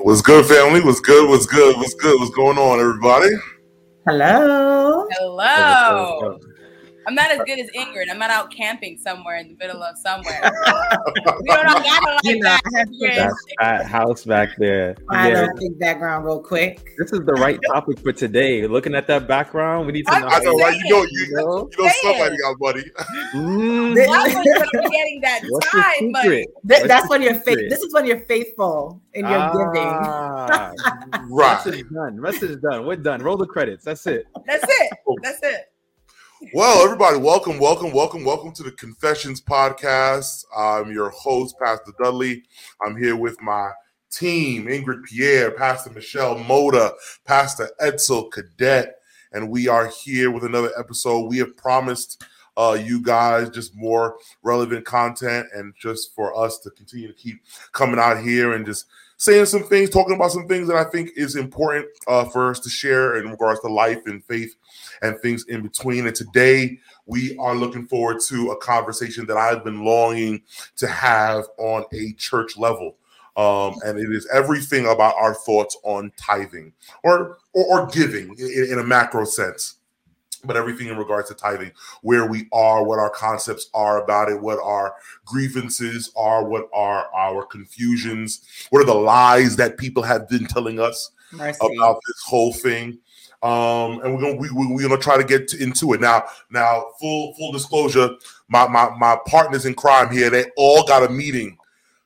What's good, family? What's good? What's good? What's good? What's going on, everybody? Hello. Hello. I'm not as good as Ingrid. I'm not out camping somewhere in the middle of somewhere. we don't know that like You know, I have that. That house back there. I Yeah, don't think background real quick. this is the right topic for today. Looking at that background, we need to I- know. I know, right? You know, you, You know? you know somebody got money. Mm, This- Why was you getting that what's time? But? Th- that's the when you're faith. This is when you're faithful in your giving. Ah, Right. Message done. Message done. We're done. Roll the credits. That's it. that's it. That's it. Well, everybody, welcome, welcome, welcome, welcome to the Confessions Podcast. I'm your host, Pastor Dudley. I'm here with my team, Ingrid Pierre, Pastor Michelle Moda, Pastor Edsel Cadet, and we are here with another episode. We have promised uh, you guys just more relevant content and just for us to continue to keep coming out here and just saying some things, talking about some things that I think is important uh, for us to share in regards to life and faith and things in between. And today we are looking forward to a conversation that I've been longing to have on a church level. Um, and it is everything about our thoughts on tithing or or, or giving in, in a macro sense, but everything in regards to tithing, where we are, what our concepts are about it, what our grievances are, what are our confusions, what are the lies that people have been telling us Mercy. about this whole thing. Um, and we're gonna we, we, we're gonna try to get to, into it now. Now, full full disclosure, my my my partners in crime here, they all got a meeting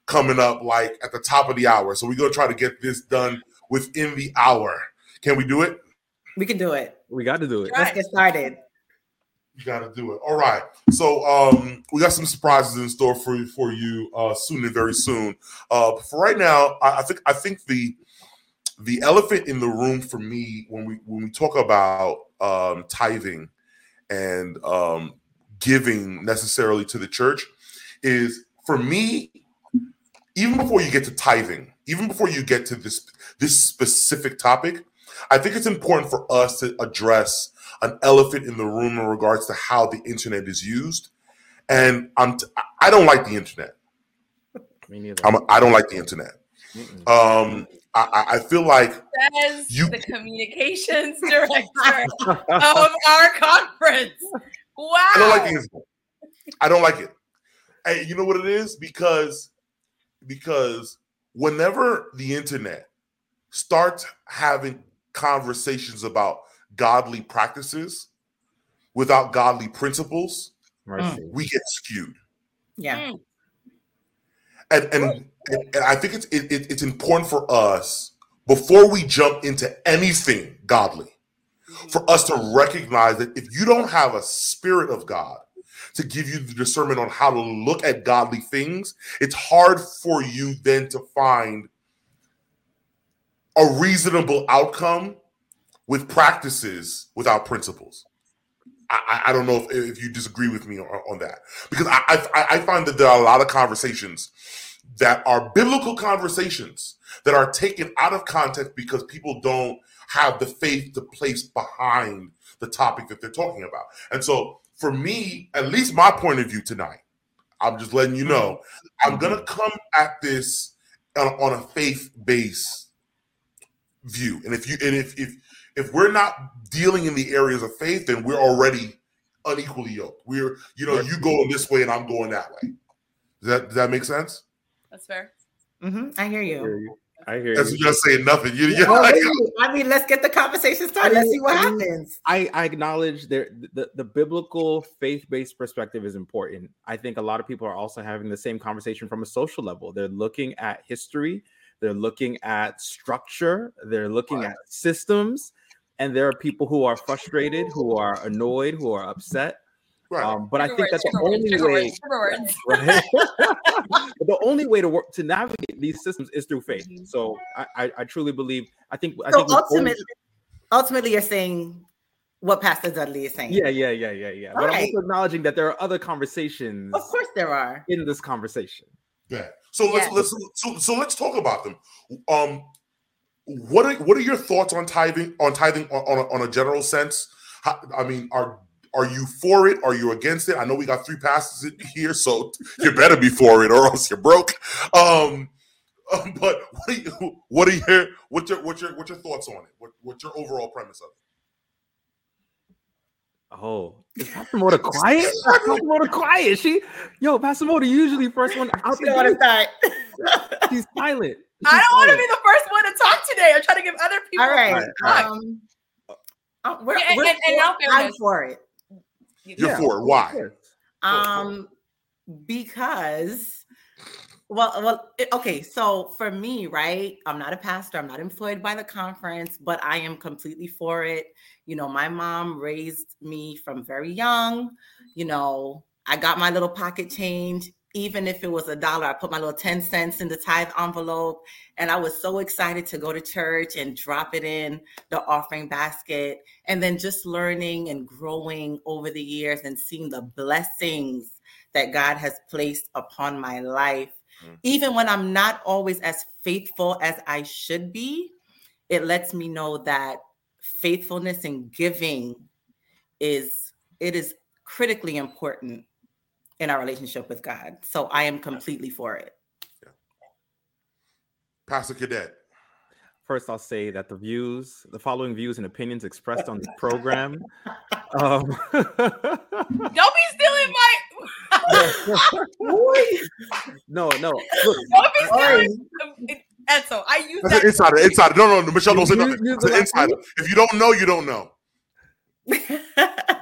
coming up like at the top of the hour. So we're gonna try to get this done within the hour. Can we do it? We can do it. We got to do it. Let's get started. You got to do it. All right. So um, we got some surprises in store for you for you uh, soon and very soon. Uh, but for right now, I, I think I think the the elephant in the room for me when we when we talk about um, tithing and um, giving necessarily to the church is for me even before you get to tithing even before you get to this this specific topic i think it's important for us to address an elephant in the room in regards to how the internet is used and i'm t- i don't like the internet Me neither. I'm, i don't like the internet Mm-mm. um i I- i feel like Says You- the communications director of our conference. Wow. I don't like the internet. I don't like it. Hey, you know what it is? Because because whenever the internet starts having conversations about godly practices without godly principles, Mercy. we get skewed. Yeah. Mm. And and, and, and I think it's it, it- it's important for us before we jump into anything godly for us to recognize that if you don't have a spirit of God to give you the discernment on how to look at godly things, it's hard for you then to find a reasonable outcome with practices without principles. I, I- don't know if, if you disagree with me on, on that because I, I I find that there are a lot of conversations that are biblical conversations that are taken out of context because people don't have the faith to place behind the topic that they're talking about. And so, for me, at least my point of view tonight, I'm just letting you know, I'm to come at this on, on a faith based view. And if you and if if if we're not dealing in the areas of faith, then we're already unequally yoked. We're you know you going this way and I'm going that way. Does that does that make sense? That's fair. hmm I hear you. I hear you. you. I hear That's you. just saying nothing. You, you Well, like, I mean, let's get the conversation started. Let's see what I mean- happens. I, I acknowledge there the, the biblical faith-based perspective is important. I think a lot of people are also having the same conversation from a social level. They're looking at history, they're looking at structure, they're looking at systems, and there are people who are frustrated, who are annoyed, who are upset. right. Um, but I Trigger think that the only words, way words, words. right? but the only way to work to navigate these systems is through faith. So I, I, I truly believe. I think. I So think we've always- ultimately, ultimately, you're saying what Pastor Dudley is saying. yeah, yeah, yeah, yeah, yeah. But I'm also acknowledging that there are other conversations Of course, there are. in this conversation. Yeah. So let's Yeah. let's so, so let's talk about them. Um, what are what are your thoughts on tithing on tithing on, on, a, on a general sense? How, I mean, are are you for it? Are you against it? I know we got three passes in here, so you better be for it, or else you're broke. Um, Um, but what are, you, what are your what's your what's your what's your thoughts on it? What, what's your overall premise of it? Oh, is Pastor Moda quiet? Pastor Moda quiet. She, yo, Pastor Moda usually first one out You know what the I'm gate. She's silent. I don't want to be the first one to talk today. I'm trying to give other people. All right. time. Um, uh, we're, Yeah, we're and- and for- now I'm fairness. for it. You're Yeah, for it. Why? Um, because, well, well, it- okay. So for me, right, I'm not a pastor. I'm not employed by the conference, but I am completely for it. You know, my mom raised me from very young. You know, I got my little pocket change. Even if it was a dollar, I put my little 10 cents in the tithe envelope. And I was so excited to go to church and drop it in the offering basket. And then just learning and growing over the years and seeing the blessings that God has placed upon my life. Mm. Even when I'm not always as faithful as I should be, it lets me know that faithfulness and giving is it is critically important in our relationship with God. So I am completely for it. Pastor Cadet. First, I'll say that the views, the following views and opinions expressed on this program. Um, Don't be stealing my. no, no. Look, Don't be stealing. Edzo, I use That's an that. insider. Insider. No, no, no. Michelle, don't say You- nothing. you- It's an insider. If you don't know, you don't know.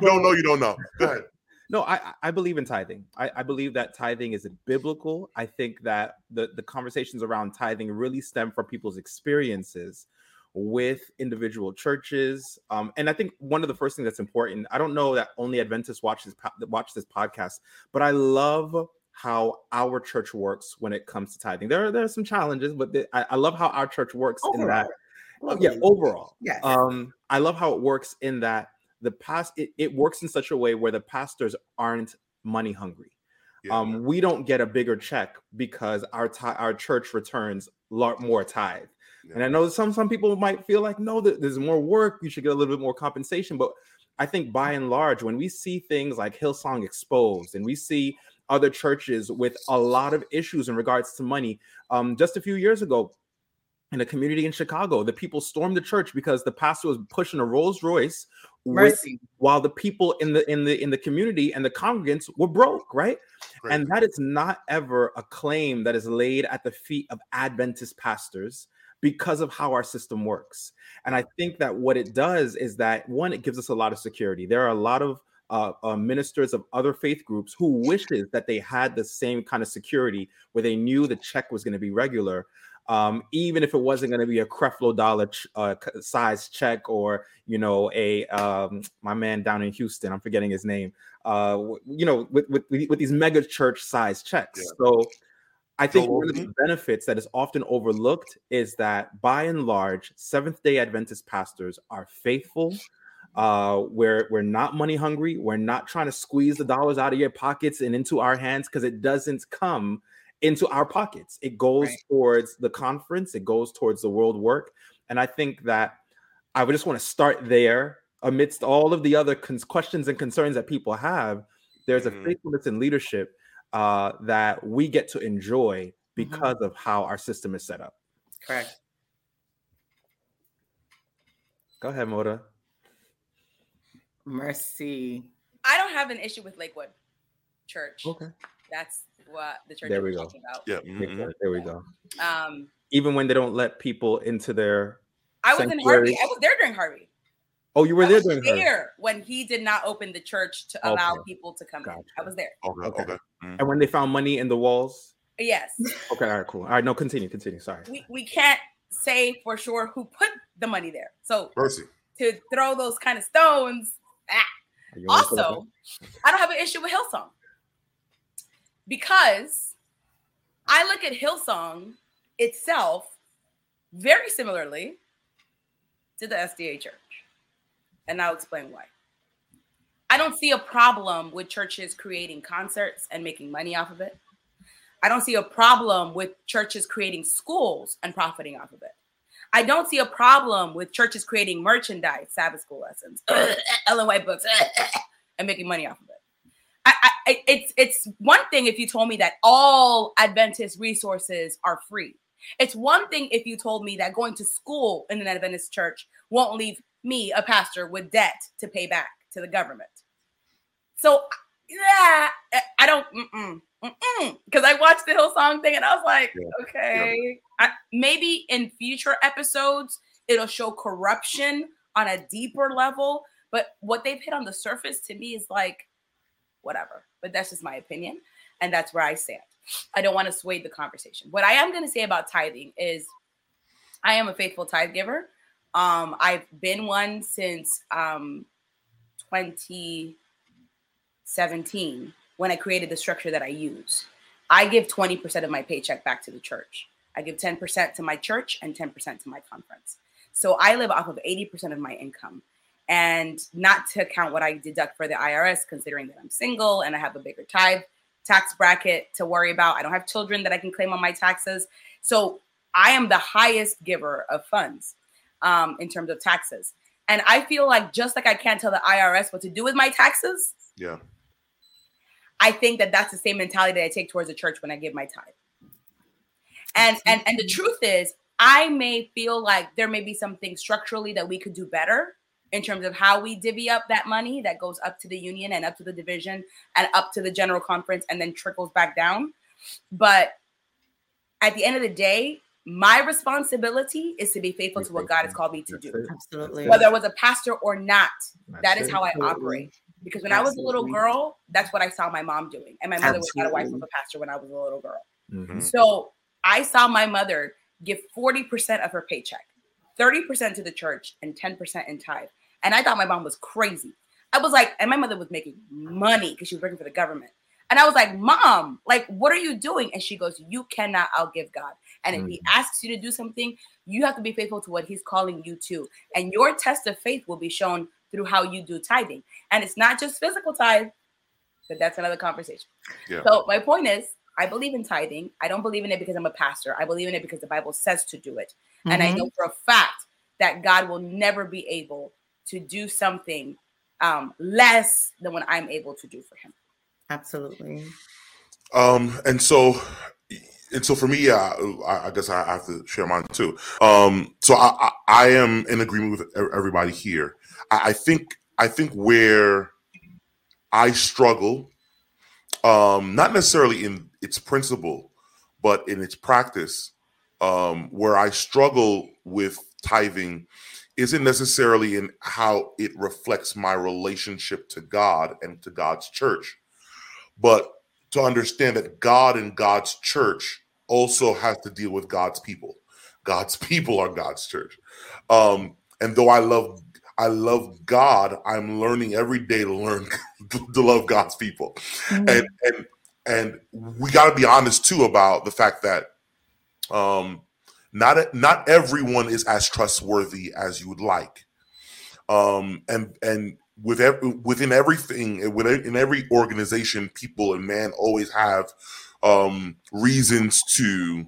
You don't know, you don't know. Go ahead. No, I I- I believe in tithing. I, I believe that tithing is biblical. I think that the the conversations around tithing really stem from people's experiences with individual churches. Um, and I think one of the first things that's important. I don't know that only Adventists watch this watch this podcast, but I love how our church works when it comes to tithing. There are there are some challenges, but the, I, I love how our church works in that. Overall. Yeah, overall. Yes. Um, I love how it works in that the past it, it works in such a way where the pastors aren't money hungry. Yeah. Um, we don't get a bigger check because our ti- our church returns lot more tithe. Yeah. And I know some some people might feel like no, that there's more work. You should get a little bit more compensation. But I think by and large, when we see things like Hillsong exposed, and we see other churches with a lot of issues in regards to money, um, just a few years ago, in a community in Chicago, the people stormed the church because the pastor was pushing a Rolls Royce with, while the people in the in the in the community and the congregants were broke, right? Great. And that is not ever a claim that is laid at the feet of Adventist pastors because of how our system works. And I think that what it does is that one, it gives us a lot of security. There are a lot of uh, uh, ministers of other faith groups who wishes that they had the same kind of security where they knew the check was going to be regular, um, even if it wasn't going to be a Creflo Dollar ch- uh, size check or you know a um, my man down in Houston, I'm forgetting his name. Uh, w- you know, with with, with these mega church size checks. Yeah. So I think Joel one of the benefits that is often overlooked is that by and large, Seventh day Adventist pastors are faithful. Uh, we're we're not money hungry. We're not trying to squeeze the dollars out of your pockets and into our hands because it doesn't come into our pockets. It goes Right. towards the conference. It goes towards the world work. And I think that I would just want to start there amidst all of the other cons- questions and concerns that people have. There's Mhm. a faithfulness in leadership uh, that we get to enjoy because of how our system is set up. Correct. Go ahead, Moda. Mercy. I don't have an issue with Lakewood Church. Okay. That's what the church There we go. talking about. Yeah. mhm. There we go. Um, Even when they don't let people into their I was in Harvey. I was there during Harvey. Oh, you were I there was during her. there when he did not open the church to allow people to come in. I was there. Okay. Okay. Okay. And when they found money in the walls. Yes. Okay, all right, cool. All right, no, continue, continue. Sorry. we, we can't say for sure who put the money there. So Mercy. to throw those kind of stones. You wanna put it Also, I don't have an issue with Hillsong because I look at Hillsong itself very similarly to the SDA church. And I'll explain why. I don't see a problem with churches creating concerts and making money off of it. I don't see a problem with churches creating schools and profiting off of it. I don't see a problem with churches creating merchandise, Sabbath school lessons, Ellen White books, and making money off of it. I, I, it's it's one thing if you told me that all Adventist resources are free. It's one thing if you told me that going to school in an Adventist church won't leave me, a pastor, with debt to pay back to the government. So, yeah, I don't, because I watched the Hillsong thing and I was like, yeah. okay, yeah. I, maybe in future episodes it'll show corruption on a deeper level. But what they've hit on the surface to me is like, whatever. But that's just my opinion. And that's where I stand. I don't want to sway the conversation. What I am going to say about tithing is I am a faithful tithe giver. Um, I've been one since um, 2017 when I created the structure that I use. I give 20% of my paycheck back to the church. I give 10% to my church and 10% to my conference. So I live off of 80% of my income. And not to count what I deduct for the IRS, considering that I'm single and I have a bigger tithe tax bracket to worry about. I don't have children that I can claim on my taxes. So I am the highest giver of funds um, in terms of taxes. And I feel like just like I can't tell the IRS what to do with my taxes. Yeah. I think that that's the same mentality that I take towards the church when I give my tithe. And and and the truth is, I may feel like there may be something structurally that we could do better in terms of how we divvy up that money that goes up to the union and up to the division and up to the general conference and then trickles back down. But at the end of the day, my responsibility is to be faithful to what God has called me to do. Absolutely. Whether I was a pastor or not, that is how I operate. Because when I was a little girl, that's what I saw my mom doing. And my mother was not a wife of a pastor when I was a little girl. Mm-hmm. So I saw my mother give 40% of her paycheck, 30% to the church, and 10% in tithe. And I thought my mom was crazy. I was like, and my mother was making money because she was working for the government. And I was like, Mom, like, what are you doing? And she goes, You cannot outgive God. And if mm-hmm. He asks you to do something, you have to be faithful to what He's calling you to. And your test of faith will be shown through how you do tithing. And it's not just physical tithe, but that's another conversation. Yeah. So, my point is, I believe in tithing. I don't believe in it because I'm a pastor. I believe in it because the Bible says to do it. Mm-hmm. And I know mm-hmm. for a fact that God will never be able to do something um, less than what I'm able to do for him. Absolutely. Um, and so, and so for me, yeah, I, I guess I have to share mine too. Um, so I, I, I am in agreement with everybody here. I, I think, I think where I struggle, um, not necessarily in its principle, but in its practice, um, where I struggle with tithing isn't necessarily in how it reflects my relationship to God and to God's church, but to understand that God and God's church also has to deal with God's people. God's people are God's church. Um, and though I love I love God, I'm learning every day to learn to love God's people. Mm-hmm. And and and we got to be honest too about the fact that um not not everyone is as trustworthy as you would like um and and with every, within everything within every organization people and man always have um reasons to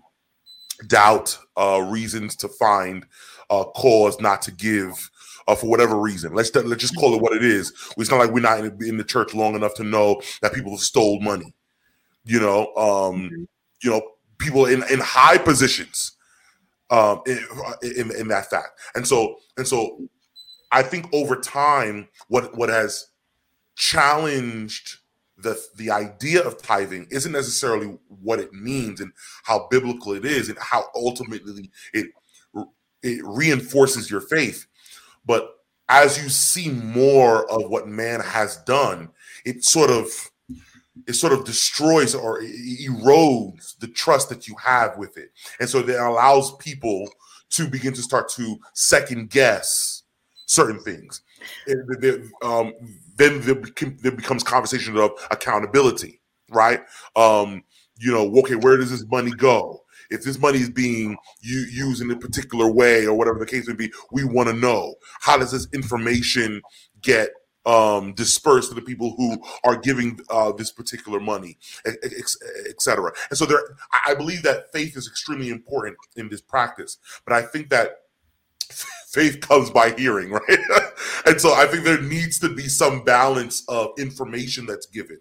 doubt uh reasons to find a cause not to give uh, for whatever reason. Let's let's just call it what it is. It's not like we're not in, in the church long enough to know that people have stole money. You know, um, mm-hmm. you know, people in in high positions um, in, in, in that fact. And so and so, I think over time, what what has challenged the the idea of tithing isn't necessarily what it means and how biblical it is and how ultimately it it reinforces your faith but as you see more of what man has done it sort of it sort of destroys or erodes the trust that you have with it. And so that allows people to begin to start to second guess certain things. Um, then there becomes conversation of accountability, right? Um, you know, okay, where does this money go? If this money is being used in a particular way or whatever the case may be, we want to know how does this information get um, dispersed to the people who are giving uh, this particular money, etc. And so there, I believe that faith is extremely important in this practice. But I think that faith comes by hearing, right? and so I think there needs to be some balance of information that's given.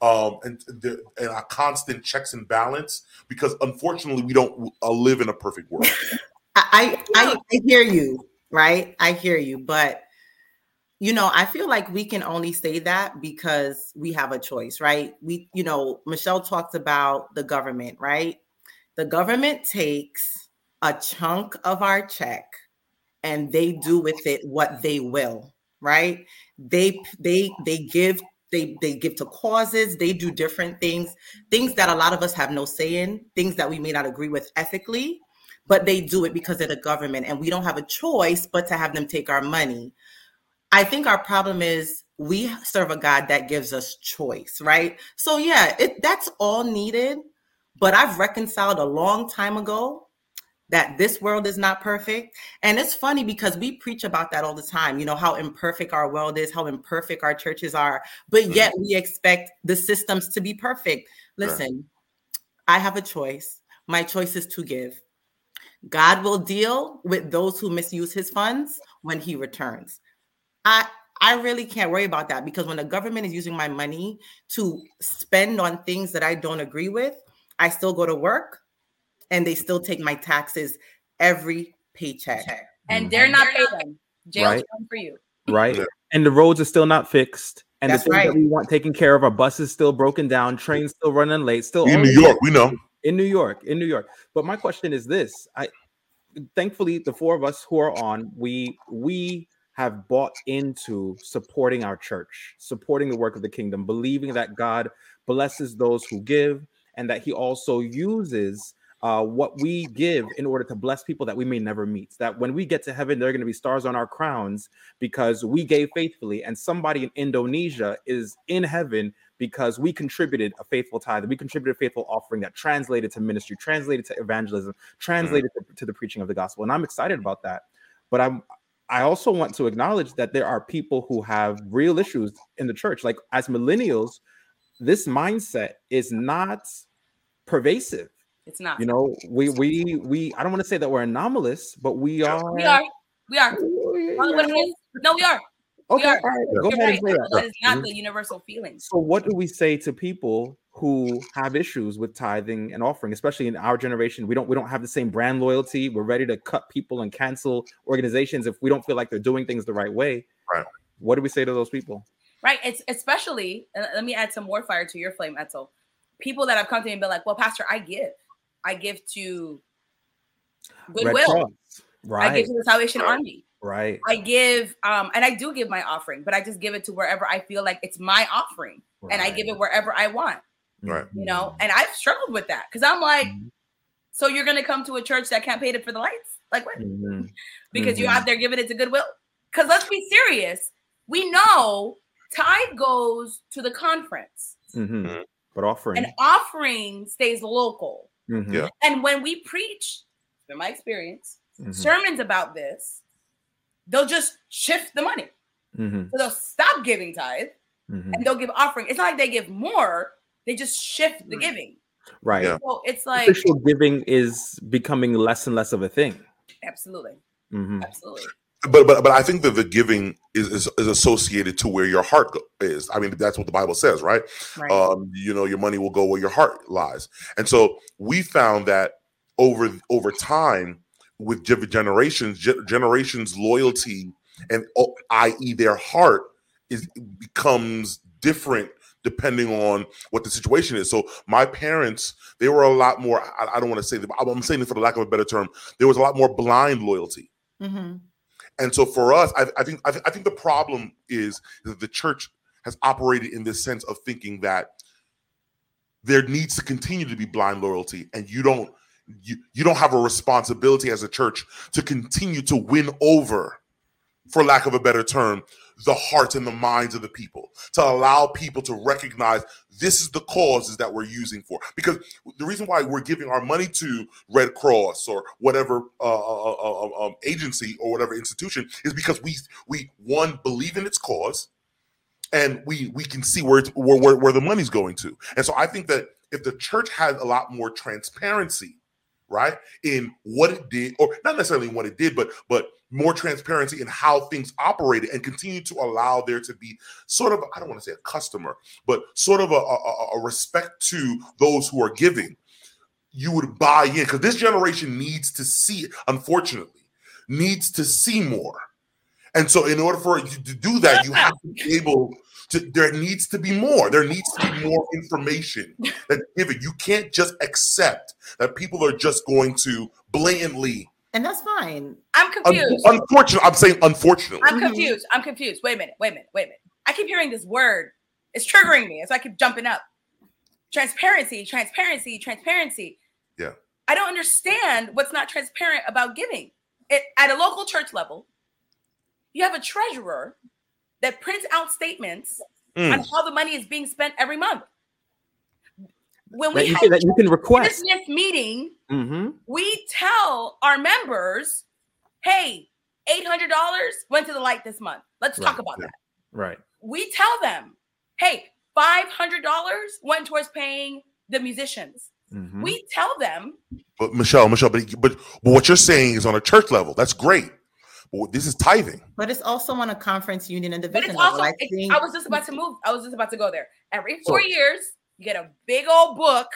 um, and the, and a constant checks and balance because unfortunately we don't uh, live in a perfect world. I, I I hear you, right? I hear you, but you know, I feel like we can only say that because we have a choice, right? We, you know, Michelle talked about the government, right? The government takes a chunk of our check and they do with it what they will, right? They they they give they they give to causes, they do different things, things that a lot of us have no say in, things that we may not agree with ethically, but they do it because of the government and we don't have a choice but to have them take our money. I think our problem is we serve a God that gives us choice, right? So yeah, it that's all needed, but I've reconciled a long time ago that this world is not perfect. And it's funny because we preach about that all the time, you know, how imperfect our world is, how imperfect our churches are, but mm-hmm. yet we expect the systems to be perfect. Listen, I have a choice. My choice is to give. God will deal with those who misuse his funds when he returns. I I really can't worry about that because when the government is using my money to spend on things that I don't agree with, I still go to work and they still take my taxes every paycheck. And mm-hmm. they're not paying. Jail right. for you. Right. And the roads are still not fixed. And That's the things right. that we want taken care of, our buses still broken down, trains still running late, still in New York, we know. In New York, in New York. But my question is this: I thankfully the four of us who are on, we we have bought into supporting our church, supporting the work of the kingdom, believing that God blesses those who give and that he also uses uh, what we give in order to bless people that we may never meet. That when we get to heaven, there are going to be stars on our crowns because we gave faithfully, and somebody in Indonesia is in heaven because we contributed a faithful tithe, we contributed a faithful offering that translated to ministry, translated to evangelism, translated mm. to, to the preaching of the gospel. And I'm excited about that. But I'm I also want to acknowledge that there are people who have real issues in the church. Like as millennials, this mindset is not pervasive it's not. You know, we we we. I don't want to say that we're anomalous, but we are. We are. We are. No, we are. Okay, we are. all right. Go ahead and say that. That is not mm-hmm. the universal feeling. So, what do we say to people who have issues with tithing and offering, especially in our generation? We don't we don't have the same brand loyalty. We're ready to cut people and cancel organizations if we don't feel like they're doing things the right way. Right. What do we say to those people? Right. It's especially. let me add some more fire to your flame, Edsel. People that have come to me and been like, "Well, Pastor, I give." I give to Goodwill. Right. I give to the Salvation Army. Right. I give, um, and I do give my offering, but I just give it to wherever I feel like it's my offering, right. and I give it wherever I want. Right. You know, and I've struggled with that because I'm like, mm-hmm. so you're gonna come to a church that can't pay it for the lights, like what? Mm-hmm. because mm-hmm. you're out there giving it to Goodwill. Because let's be serious, we know tithe goes to the conference, mm-hmm. mm-hmm. but offering and offering stays local. Mm-hmm. Yeah. And when we preach, in my experience, mm-hmm. sermons about this, they'll just shift the money. Mm-hmm. So they'll stop giving tithe mm-hmm. and they'll give offering. It's not like they give more, they just shift the giving. Right. Yeah. So it's like official giving is becoming less and less of a thing. Absolutely. Mm-hmm. Absolutely but but but I think that the giving is, is, is associated to where your heart is. I mean, that's what the Bible says, right? right? Um, you know, your money will go where your heart lies, and so we found that over over time with generations, generations loyalty and oh, i.e. their heart is becomes different depending on what the situation is. So my parents, they were a lot more. I, I don't want to say that. I'm saying it for the lack of a better term. There was a lot more blind loyalty. Mm-hmm and so for us, I, I think I, I, think the problem is that the church has operated in this sense of thinking that there needs to continue to be blind loyalty, and you don't you, you don't have a responsibility as a church to continue to win over, for lack of a better term, the hearts and the minds of the people, to allow people to recognize this is the causes that we're using for. Because the reason why we're giving our money to Red Cross or whatever uh, uh, uh, uh um, agency or whatever institution is because we we one believe in its cause, and we we can see where where, where, where the money's going to. And so I think that if the church had a lot more transparency right? In what it did, or not necessarily what it did, but but more transparency in how things operated and continue to allow there to be sort of, I don't want to say a customer, but sort of a, a, a respect to those who are giving. You would buy in because this generation needs to see, unfortunately, needs to see more. And so, in order for you to do that, you have to be able to, there needs to be more. There needs to be more information that's given. You can't just accept that people are just going to blatantly. And that's fine. I'm confused. Un- unfortunately, I'm saying unfortunately. I'm confused. I'm confused. Wait a minute. Wait a minute. Wait a minute. I keep hearing this word. It's triggering me. So I keep jumping up. Transparency, transparency, transparency. Yeah. I don't understand what's not transparent about giving. It, at a local church level, you have a treasurer that prints out statements Mm. on how the money is being spent every month. When That we you have can, that you can request. business meeting, hmm we tell our members, "Hey, eight hundred dollars went to the light this month. Let's talk about Yeah. that." Right. We tell them, "Hey, five hundred dollars went towards paying the musicians." Mhm. We tell them, But Michelle, Michelle, but, but but what you're saying is on a church level. That's great. But this is tithing. But it's also on a conference union and division. but division it's also. I it's- I was just about to move. I was just about to go there. Every four So- years, you get a big old book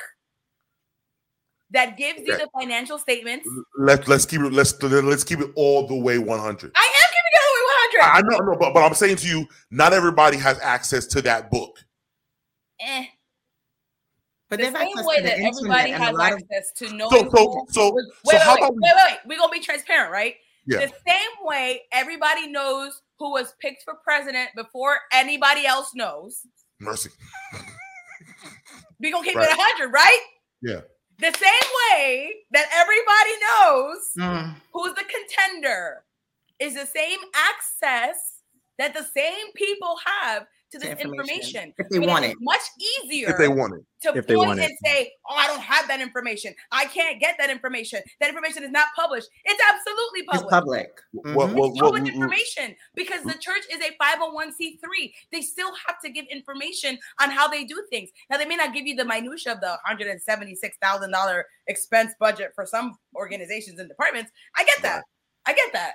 that gives you the financial statements. Let's let's keep it let's let's keep it all the way 100. I am giving it away 100. I know, no, but, but I'm saying to you, not everybody has access to that book. Eh. but the they've same way to the that everybody has lot of- access to knowing. So so who- so wait, so wait, how wait, about wait, wait, wait. We're gonna be transparent, right? Yeah. The same way everybody knows who was picked for president before anybody else knows. mercy? We gonna keep Right. it hundred, right? Yeah. The same way that everybody knows Mm. who's the contender is the same access that the same people have to To this information, information. if they But want it. much easier If they want it. to If they point want it. and say, "Oh, I don't have that information. I can't get that information. That information is not published." It's absolutely public. It's public. public. Well, Mhm. well, It's public well, information because the church is a 501c3. They still have to give information on how they do things. Now, they may not give you the minutia of the $176,000 expense budget for some organizations and departments. I get that. I get that.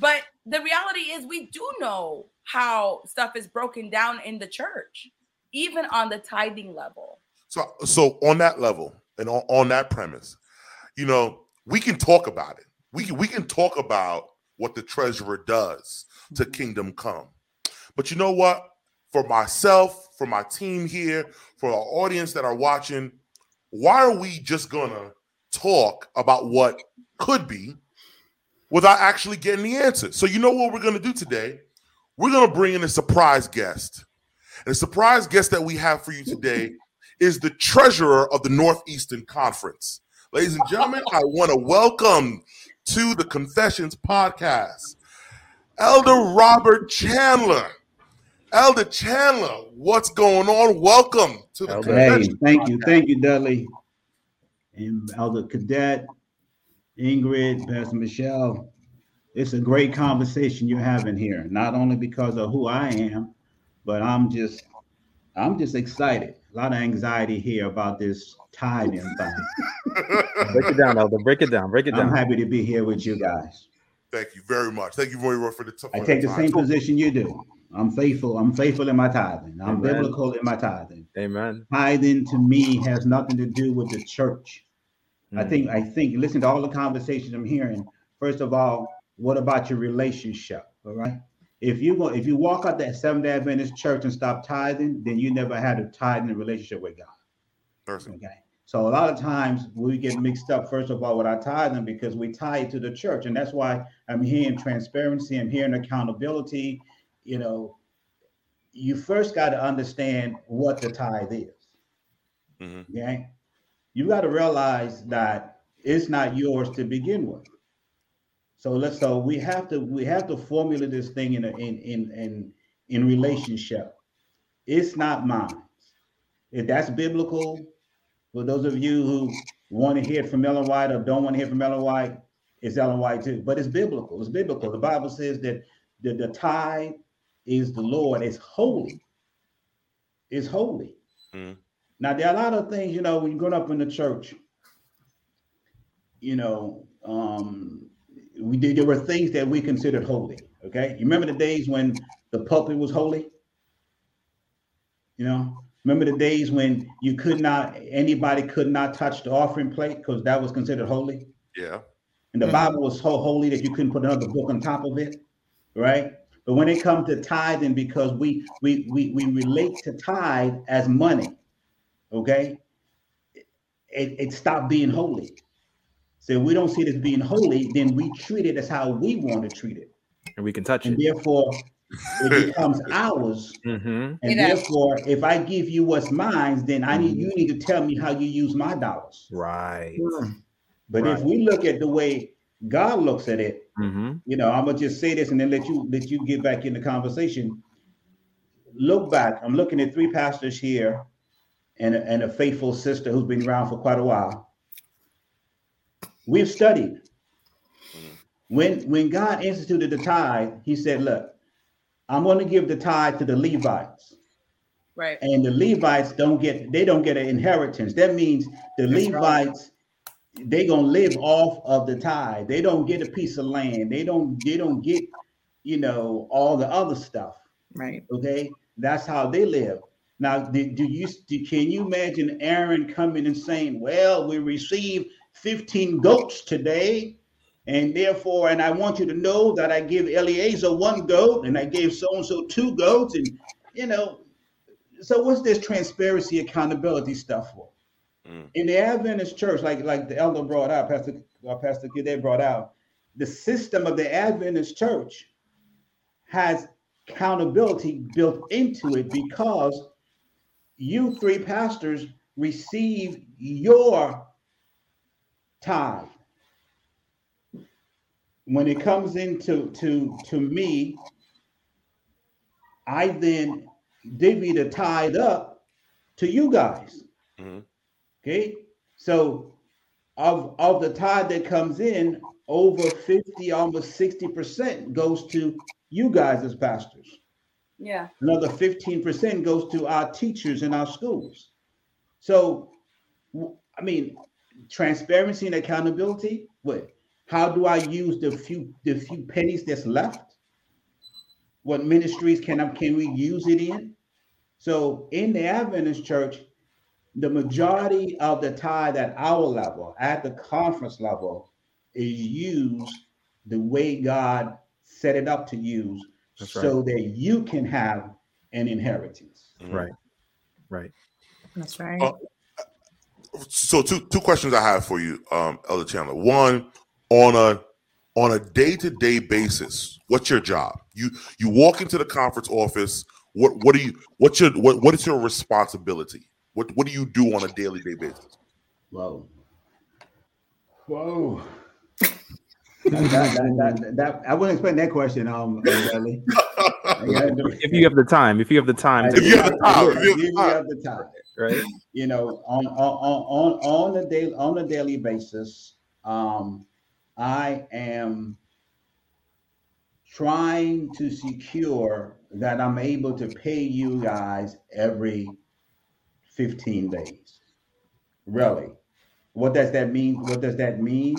But the reality is, we do know how stuff is broken down in the church, even on the tithing level. So, so on that level and on, on that premise, you know, we can talk about it. We can, we can talk about what the treasurer does to mm-hmm. kingdom come. But you know what? For myself, for my team here, for our audience that are watching, why are we just gonna talk about what could be without actually getting the answer? So you know what we're gonna do today? We're gonna bring in a surprise guest. And the surprise guest that we have for you today is the treasurer of the Northeastern Conference. Ladies and gentlemen, I want to welcome to the Confessions podcast, Elder Robert Chandler. Elder Chandler, what's going on? Welcome to the Elder. Hey, Confessions. thank you, thank you, Dudley, and Elder Cadet, Ingrid, Pastor Michelle. It's a great conversation you're having here, not only because of who I am, but I'm just, I'm just excited. A lot of anxiety here about this tithing thing. Break it down, Elder. Break it down. Break it down. I'm happy to be here with you guys. Thank you very much. Thank you very much for the t- I for take the time. same position you do. I'm faithful. I'm faithful in my tithing. I'm Amen. biblical in my tithing. Amen. Tithing to me has nothing to do with the church. I Mm. think I think listen to all the conversations I'm hearing. First of all, what about your relationship? All right. If you go, if you walk out that Seventh Day Adventist church and stop tithing, then you never had a tithing relationship with God. Mercy. Okay. So a lot of times we get mixed up, first of all, with our tithing because we tie it to the church. And that's why I'm hearing transparency, I'm hearing accountability. You know, you first got to understand what the tithe is. Mhm. Okay. You got to realize that it's not yours to begin with. So let's so we have to we have to formulate this thing in a, in in in in relationship. It's not mine. If that's biblical, for those of you who want to hear it from Ellen White or don't want to hear from Ellen White, it's Ellen White too. But it's biblical. It's biblical. The Bible says that the, the tithe is the Lord. It's holy. It's holy. Mhm. Now there are a lot of things, you know, when you grow up in the church, you know, um, we did there were things that we considered holy. Okay, you remember the days when the pulpit was holy? You know, remember the days when you could not anybody could not touch the offering plate because that was considered holy. Yeah. And the Mhm. Bible was so holy that you couldn't put another book on top of it, right? But when it comes to tithing, because we we we we relate to tithe as money, okay, it, it stopped being holy. So if we don't see it as being holy, then we treat it as how we want to treat it. And we can touch And it. therefore it becomes ours. hmm And Yeah. therefore, if I give you what's mine, then I need you need to tell me how you use my dollars. Right. But if we look at the way God looks at it, hmm you know, I'm gonna just say this and then let you let you get back in the conversation. Look back. I'm looking at three pastors here, and a, and a faithful sister who's been around for quite a while. We've studied. Mm-hmm. When when God instituted the tithe, He said, "Look, I'm going to give the tithe to the Levites, Right. and the Levites don't get they don't get an inheritance. That means the That's right. Levites." they're gonna live off of the tithe. They don't get a piece of land. They don't. They don't get, you know, all the other stuff. Right. Okay, that's how they live. Now, do, do you can you imagine Aaron coming and saying, "Well, we received 15 goats today, and therefore, and I want you to know that I give Eleazar one goat, and I gave so and so two goats, and you know." So, what's this transparency, accountability stuff for? Mm. in the Adventist church, like like the elder brought out, Pastor uh, Pastor Gide brought out, the system of the Adventist church has accountability built into it because you three pastors receive your tithe. When it comes into to to me, I then divvy the tithe up to you guys. Mhm. Okay, so of of the tithe that comes in, over 50, almost 60% goes to you guys as pastors. Yeah. Another 15% goes to our teachers in our schools. So, I mean, transparency and accountability. What? How do I use the few the few pennies that's left? What ministries can I can we use it in? So, in the Adventist church, the majority of the tithe at our level, at the conference level, is used the way God set it up to use That's so that you can have an inheritance. Mhm. Right. Right. That's right. Oh, So two two questions I have for you, um, Elder Chandler. One, on a on a day to day basis, what's your job? You you walk into the conference office. What what do you what's your what what is your responsibility? What what do you do on a daily day basis? Whoa. Whoa. That, that, that, that, that- I wouldn't expect that question, um, Ellie. If you have the time, if you have the time, If you have the time, if you have the time. have the time. right? you know, on on on on on a daily on a daily basis, um, I am trying to secure that I'm able to pay you guys every 15 days. Really. What does that mean? What does that mean?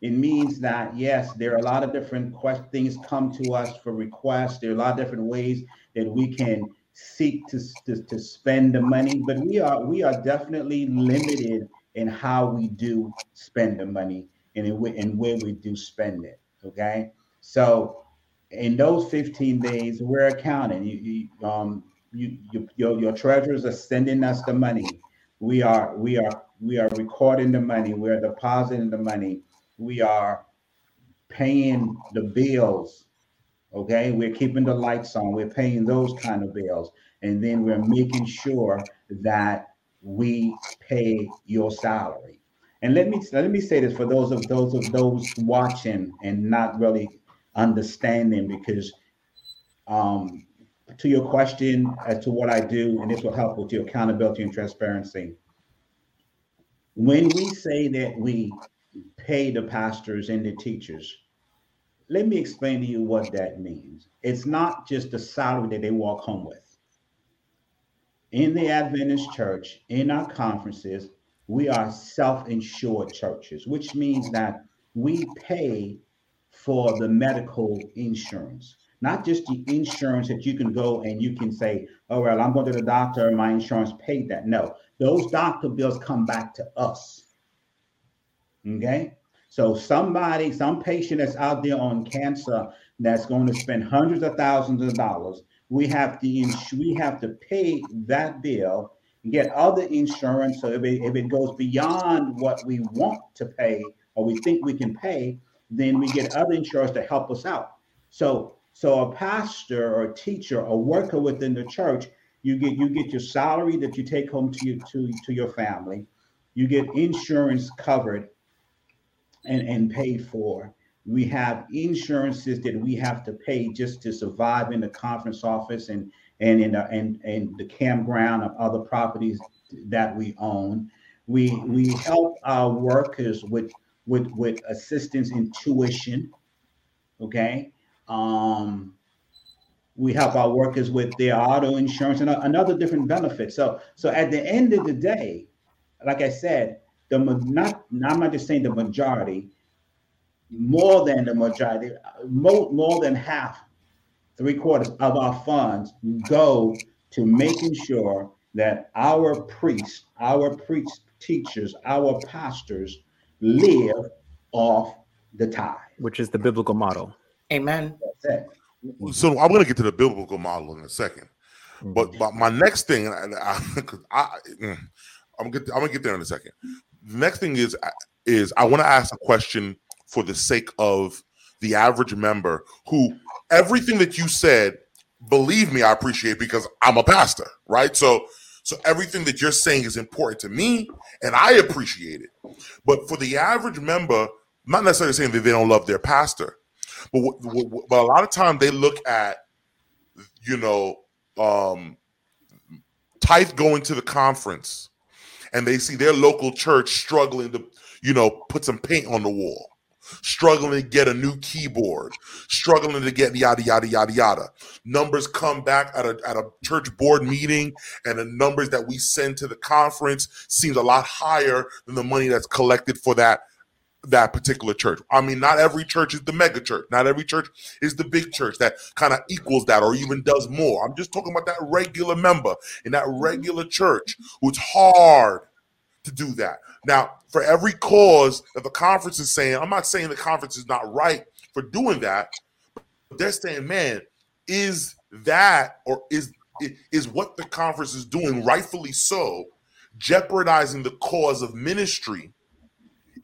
It means that yes, there are a lot of different quest- things come to us for requests. There are a lot of different ways that we can seek to, to, to spend the money, but we are we are definitely limited in how we do spend the money and in, and where we do spend it. Okay, so in those 15 days, we're accounting. You, you um you, you your your treasurers are sending us the money. We are we are we are recording the money. We are depositing the money. We are paying the bills. Okay, we're keeping the lights on. We're paying those kind of bills, and then we're making sure that we pay your salary. And let me let me say this for those of those of those watching and not really understanding, because um, to your question as to what I do, and this will help with your accountability and transparency. When we say that we pay the pastors and the teachers, let me explain to you what that means. It's not just the salary that they walk home with. In the Adventist church, in our conferences, we are self-insured churches, which means that we pay for the medical insurance, not just the insurance that you can go and you can say, oh, well, I'm going to the doctor, my insurance paid that. No, those doctor bills come back to us. Okay. So somebody, some patient that's out there on cancer that's going to spend hundreds of thousands of dollars, we have to ins- we have to pay that bill, get other insurance. So if it, if it goes beyond what we want to pay or we think we can pay, then we get other insurance to help us out. So so a pastor or a teacher, a worker within the church, you get you get your salary that you take home to you to, to your family, you get insurance covered and, and paid for. We have insurances that we have to pay just to survive in the conference office and and in the and, and the campground of other properties that we own. We we help our workers with with with assistance in tuition. Okay. Um, we help our workers with their auto insurance and another different benefit. So so at the end of the day, like I said, the not I'm not just saying the majority, more than the majority, more, more than half, three quarters of our funds go to making sure that our priests, our priest teachers, our pastors live off the tithe, which is the biblical model. Amen. So I'm going to get to the biblical model in a second, but, mm-hmm. but my next thing, I, I, I mm, I'm gonna get, I'm gonna get there in a second. Next thing is is I want to ask a question for the sake of the average member who everything that you said, believe me, I appreciate because I'm a pastor, right? So so everything that you're saying is important to me and I appreciate it. But for the average member, not necessarily saying that they don't love their pastor, but but a lot of time they look at you know um tithe going to the conference and they see their local church struggling to, you know, put some paint on the wall, struggling to get a new keyboard, struggling to get yada yada yada yada. Numbers come back at a at a church board meeting, and the numbers that we send to the conference seems a lot higher than the money that's collected for that that particular church. I mean, not every church is the mega church. Not every church is the big church that kind of equals that or even does more. I'm just talking about that regular member in that mm-hmm. regular church who's hard to do that. Now, for every cause that the conference is saying, I'm not saying the conference is not right for doing that, but they're saying, man, is that or is is what the conference is doing rightfully so jeopardizing the cause of ministry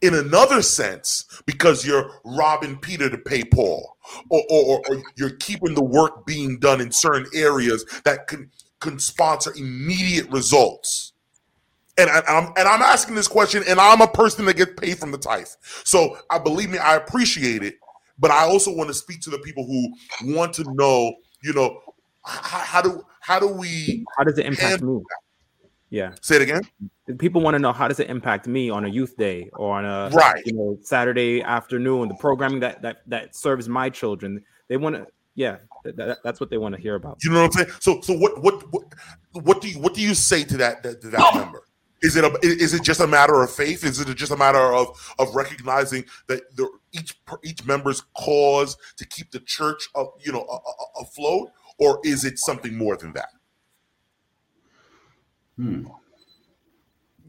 in another sense because you're robbing Peter to pay Paul, or, or, or, you're keeping the work being done in certain areas that can, can sponsor immediate results. And, and I'm and I'm asking this question, and I'm a person that gets paid from the tithe. So I believe me, I appreciate it, but I also want to speak to the people who want to know, you know, how, how do how do we how does it impact me? That? Yeah. Say it again. People want to know how does it impact me on a youth day or on a right, you know, Saturday afternoon, the programming that that that serves my children. They want to, yeah, that, that's what they want to hear about. You know what I'm saying? So, so what, what, what, what do you, what do you say to that, to that member? Is it a, is it just a matter of faith? Is it just a matter of of recognizing that the, each each member's cause to keep the church, up, you know, afloat, or is it something more than that? Hmm.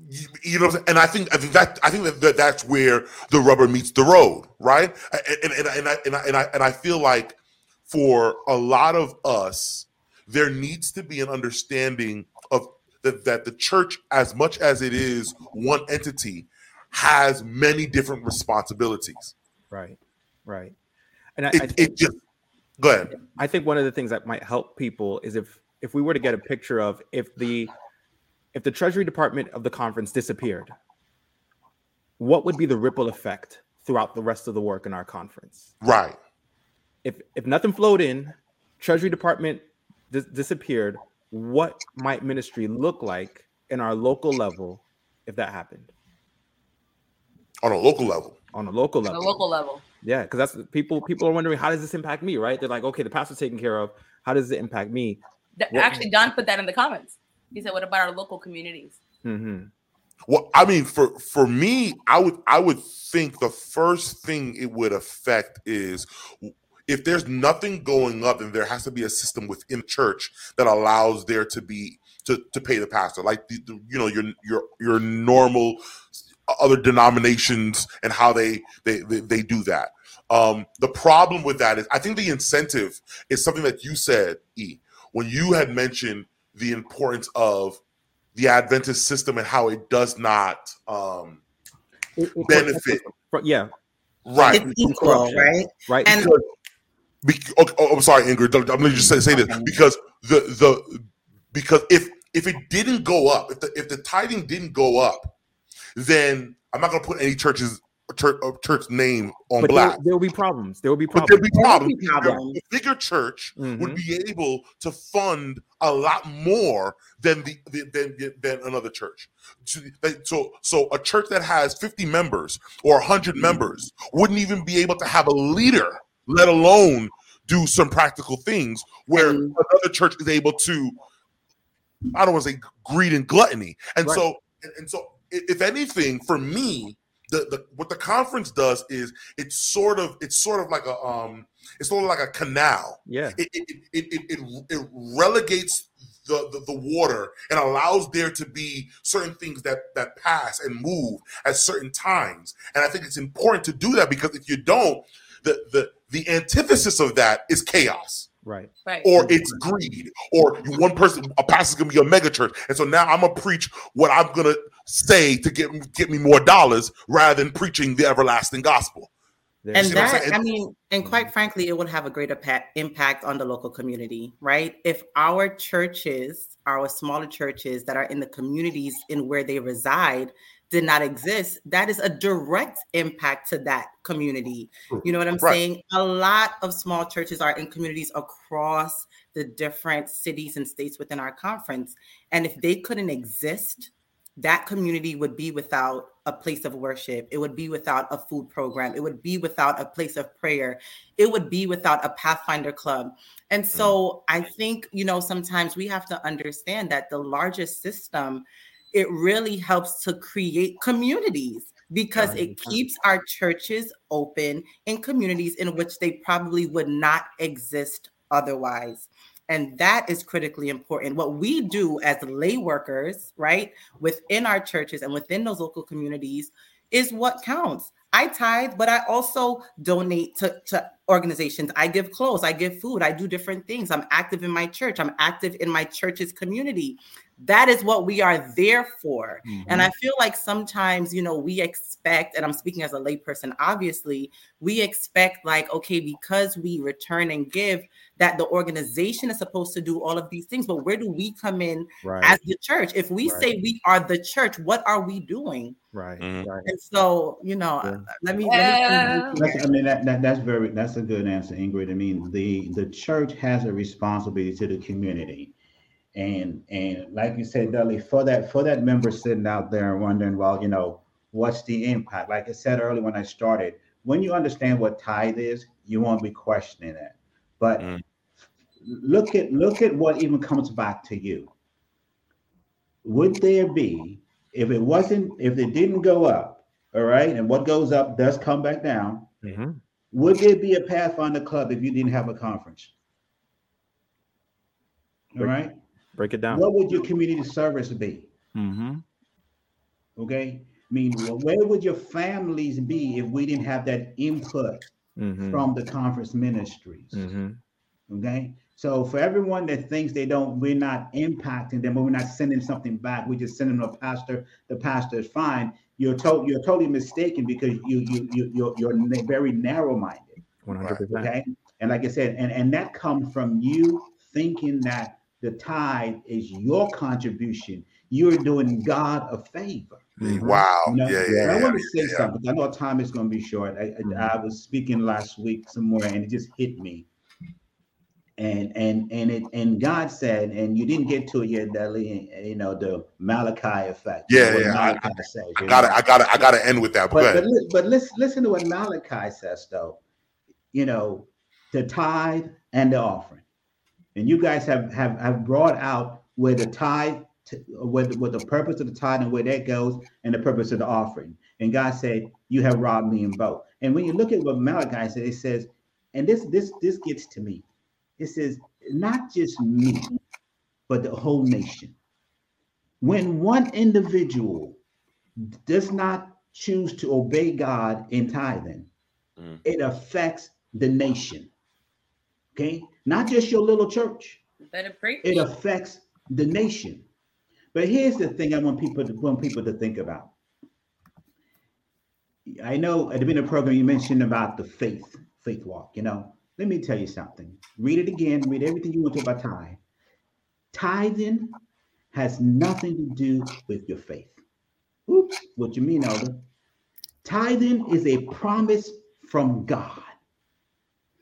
You, you know, and I think I think that I think that, that that's where the rubber meets the road, right? And and, and, and I, and I and I and I feel like for a lot of us, there needs to be an understanding of that that the church, as much as it is one entity, has many different responsibilities. Right, right. And I, it, I think, it just go ahead. I think one of the things that might help people is if if we were to get a picture of if the if the Treasury Department of the conference disappeared, what would be the ripple effect throughout the rest of the work in our conference? Right. If if nothing flowed in, Treasury Department dis- disappeared, what might ministry look like in our local level if that happened? On a local level. On a local level. On a local level. Yeah, because that's people. People are wondering how does this impact me, right? They're like, okay, the pastor's taken care of. How does it impact me? Actually, Don put that in the comments. He said, "What about our local communities?" Mm-hmm. Well, I mean, for for me, I would I would think the first thing it would affect is if there's nothing going up, then there has to be a system within church that allows there to be to, to pay the pastor, like the, the, you know your your your normal other denominations and how they they they, they do that. Um, the problem with that is, I think the incentive is something that you said, E, when you had mentioned the importance of the Adventist system and how it does not um, benefit. Yeah, right. It's equal, right? Right. And Be- okay, oh, I'm sorry, Ingrid. I'm going to just say, say this because the the because if if it didn't go up, if the if the tithing didn't go up, then I'm not going to put any churches church, church name on but black. there, will be problems. There will be problems. there'd be There will be problems. A bigger church would Mhm. be able to fund a lot more than the, the than, than another church. So, so a church that has 50 members or 100 members wouldn't even be able to have a leader, let alone do some practical things where And- another church is able to I don't want to say greed and gluttony. And Right. so and so if anything for me the, the what the conference does is it's sort of it's sort of like a um it's sort of like a canal yeah. it it it, it, it, it relegates the, the the water and allows there to be certain things that that pass and move at certain times and i think it's important to do that because if you don't the the the antithesis of that is chaos Right. Right. or it's greed, or one person, a pastor's gonna be a mega church, and so now I'm gonna preach what I'm gonna say to get get me more dollars, rather than preaching the everlasting gospel. And you I'm that i mean and quite frankly it would have a greater pa- impact on the local community right? If our churches our smaller churches that are in the communities in where they reside did not exist that is a direct impact to that community. You know what i'm Right. saying? A lot of small churches are in communities across the different cities and states within our conference. And if they couldn't exist that community would be without a place of worship. It would be without a food program. It would be without a place of prayer. It would be without a Pathfinder club. And mm. so I think, you know, sometimes we have to understand that the largest system, it really helps to create communities because it keeps our churches open in communities in which they probably would not exist otherwise. And that is critically important. What we do as lay workers, right, within our churches and within those local communities is what counts. I tithe, but I also donate to, to organizations. I give clothes, I give food, I do different things. I'm active in my church, I'm active in my church's community. That is what we are there for. And mm-hmm. I feel like sometimes, you know, we expect, and I'm speaking as a layperson, obviously, we expect, like, okay, because we return and give, that the organization is supposed to do all of these things. But where do we come in right. as the church? If we Right. say we are the church, what are we doing? right. Mhm. Right. And so, you know, Yeah. let me. Let me That's, I mean, that, that, that's very, that's a good answer, Ingrid. I mean, the, the church has a responsibility to the community. And, and like you said, Dudley, for that, for that member sitting out there and wondering, well, you know, what's the impact? Like I said earlier when I started, when you understand what tithe is, you won't be questioning that. But Mm. look at, look at what even comes back to you. Would there be, if it wasn't, if it didn't go up, all right, and what goes up does come back down, Mhm. would there be a Pathfinder Club if you didn't have a conference? All right. Break it down. What would your community service be? hmm Okay. I mean, where would your families be if we didn't have that input hmm from the conference ministries? hmm Okay. So for everyone that thinks they don't, we're not impacting them, or we're not sending something back, we just send them a pastor. The pastor is fine. You're to, you're totally mistaken because you you you you're, you're very narrow minded. One hundred percent. Okay. And like I said, and, and that comes from you thinking that the tithe is your contribution. You're doing God a favor. Wow. You know? Yeah, yeah, I yeah. want to say yeah. something. 'cause I know time is going to be short. I, I- Mhm. I was speaking last week somewhere, and it just hit me. And and and it and God said, and you didn't get to it yet, Dudley. You know the Malachi effect. Yeah, what yeah, I- says. I you gotta, know? I gotta, I gotta end with that. But, But but, li- but listen, listen to what Malachi says though. You know, the tithe and the offering, and you guys have have have brought out where the tithe to, what, what the purpose of the tithe and where that goes, and the purpose of the offering. And God said, "You have robbed me in both." And when you look at what Malachi said, it says, and this this this gets to me. It says, not just me, but the whole nation. When one individual does not choose to obey God in tithing, mm. it affects the nation. Okay, not just your little church. Better preach. It affects the nation. But here's the thing I want people to want people to think about. I know at the beginning of the program you mentioned about the faith, faith walk. You know, let me tell you something. Read it again, read everything you want to about tithe. Tithing has nothing to do with your faith. Oops, what you mean, Elder? Tithing is a promise from God.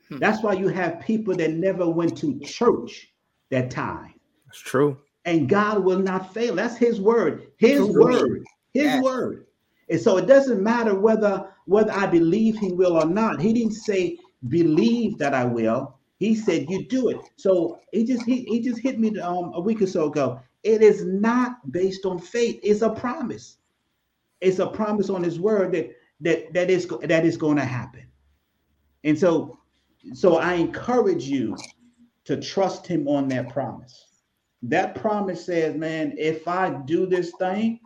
Hmm. That's why you have people that never went to church that tithe. That's true. And God will not fail. That's his word. His word. His yes. word. And so it doesn't matter whether whether I believe he will or not. He didn't say believe that I will. He said you do it. So he just he, he just hit me um, a week or so ago. It is not based on faith. It's a promise. It's a promise on his word that that that is that is going to happen. And so so I encourage you to trust him on that promise. That promise says, man, if I do this thing,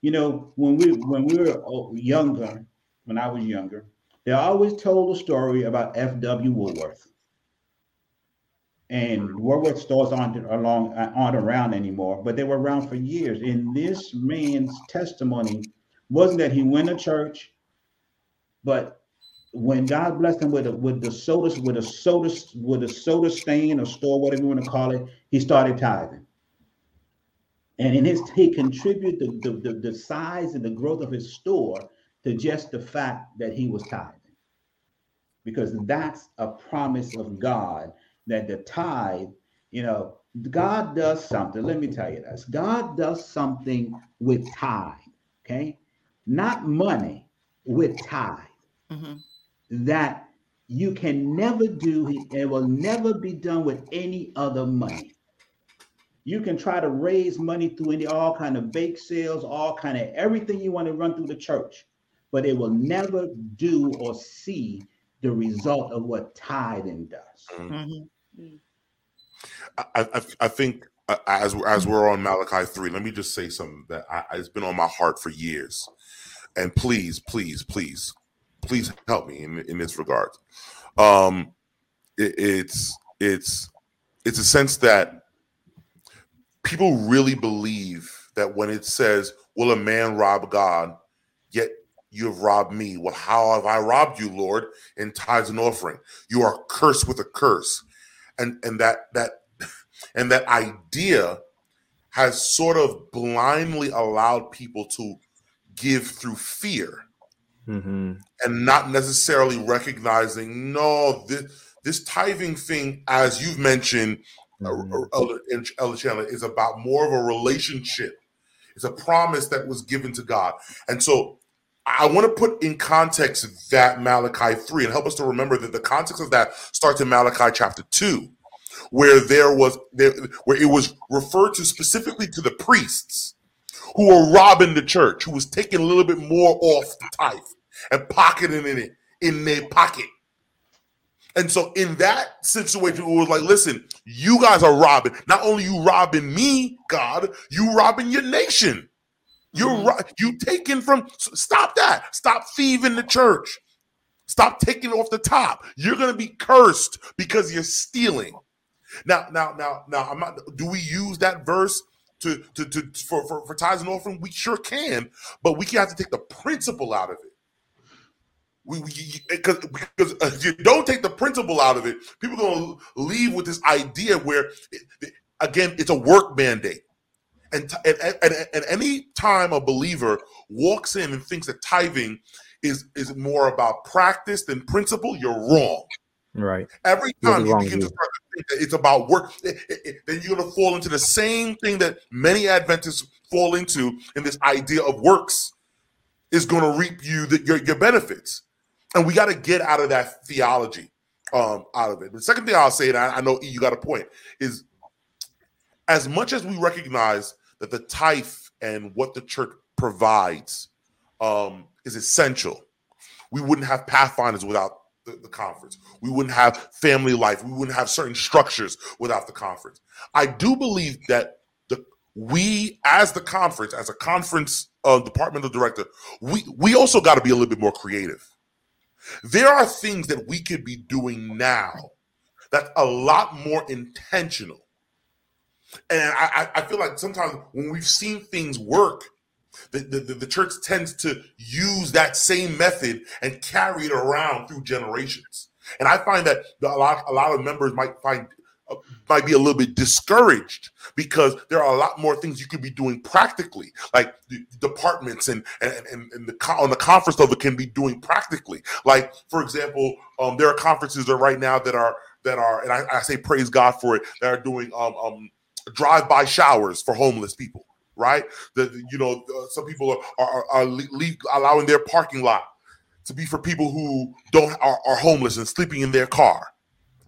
you know, when we when we were oh, younger, when I was younger, they always told a story about F.W. Woolworth. And mm-hmm. Woolworth stores aren't along aren't around anymore, but they were around for years. And this man's testimony wasn't that he went to church, but when God blessed him with a, with the soda with a soda with a soda stain or store whatever you want to call it, he started tithing. And in his he contributed the, the, the size and the growth of his store to just the fact that he was tithing. Because that's a promise of God that the tithe, you know, God does something. Let me tell you this God does something with tithe, okay? Not money, with tithe. Mm-hmm. That you can never do, it will never be done with any other money. You can try to raise money through any all kind of bake sales, all kind of everything you want to run through the church but it will never do or see the result of what tithing does. Mm-hmm. mm-hmm. I, I, I, think uh, as as we're on Malachi three, let me just say something that I, it's been on my heart for years, and please, please, please, please help me in in this regard. Um, it, it's it's it's a sense that people really believe that when it says, "Will a man rob God?" Yet you have robbed me. Well, how have I robbed you, Lord? In tithes and offering. You are cursed with a curse. And and that that and that idea has sort of blindly allowed people to give through fear mm-hmm. and not necessarily recognizing no this this tithing thing as you've mentioned uh, mm-hmm. Elder, Elder Chandler is about more of a relationship it's a promise that was given to God and so I want to put in context that Malachi 3 and help us to remember that the context of that starts in Malachi chapter 2, where there was there where it was referred to specifically to the priests who were robbing the church, who was taking a little bit more off the tithe and pocketing it in their pocket. And so in that situation, it was like, listen, you guys are robbing. Not only you robbing me, God, you robbing your nation. You're mm-hmm. right. You taking from stop that. Stop thieving the church. Stop taking off the top. You're gonna be cursed because you're stealing. Now, now, now, now, I'm not. Do we use that verse to to to for for, for tithes and offering? We sure can, but we have to take the principle out of it. We eh, because because if you don't take the principle out of it, people are gonna leave with this idea where, it, again, it's a work mandate. And, and, and, and any time a believer walks in and thinks that tithing is is more about practice than principle, you're wrong. Right. Every time you begin to start to think that it's about work, it, it, then you're going to fall into the same thing that many Adventists fall into in this idea of works is going to reap you the, your, your benefits. And we got to get out of that theology um, out of it. The second thing I'll say, and I, I know you got a point, is as much as we recognize that the tithe and what the church provides um, is essential. We wouldn't have Pathfinders without the, the, conference. We wouldn't have family life. We wouldn't have certain structures without the conference. I do believe that the we, as the conference, as a conference uh, departmental director, we we also got to be a little bit more creative. There are things that we could be doing now that's a lot more intentional. And I, I feel like sometimes when we've seen things work, the, the, the church tends to use that same method and carry it around through generations. And I find that a lot, a lot of members might find might be a little bit discouraged because there are a lot more things you could be doing practically, like departments and and, and, and the on the conference level can be doing practically. Like for example, um, there are conferences that right now that are that are, and I, I say praise God for it, that are doing um, um drive-by showers for homeless people right? The you know uh, some people are are, are allowing their parking lot to be for people who don't are, are homeless and sleeping in their car.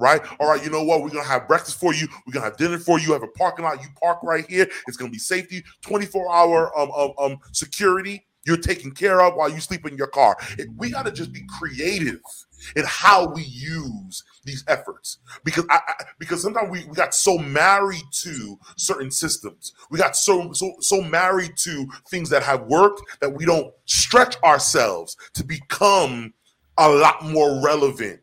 Right. All right. You know what? We're gonna have breakfast for you. We're gonna have dinner for you. Have a parking lot. You park right here. It's gonna be safety, twenty four hour um, um um security. You're taken care of while you sleep in your car. We got to just be creative in how we use these efforts because I, I, because sometimes we, we got so married to certain systems we got so so so married to things that have worked that we don't stretch ourselves to become a lot more relevant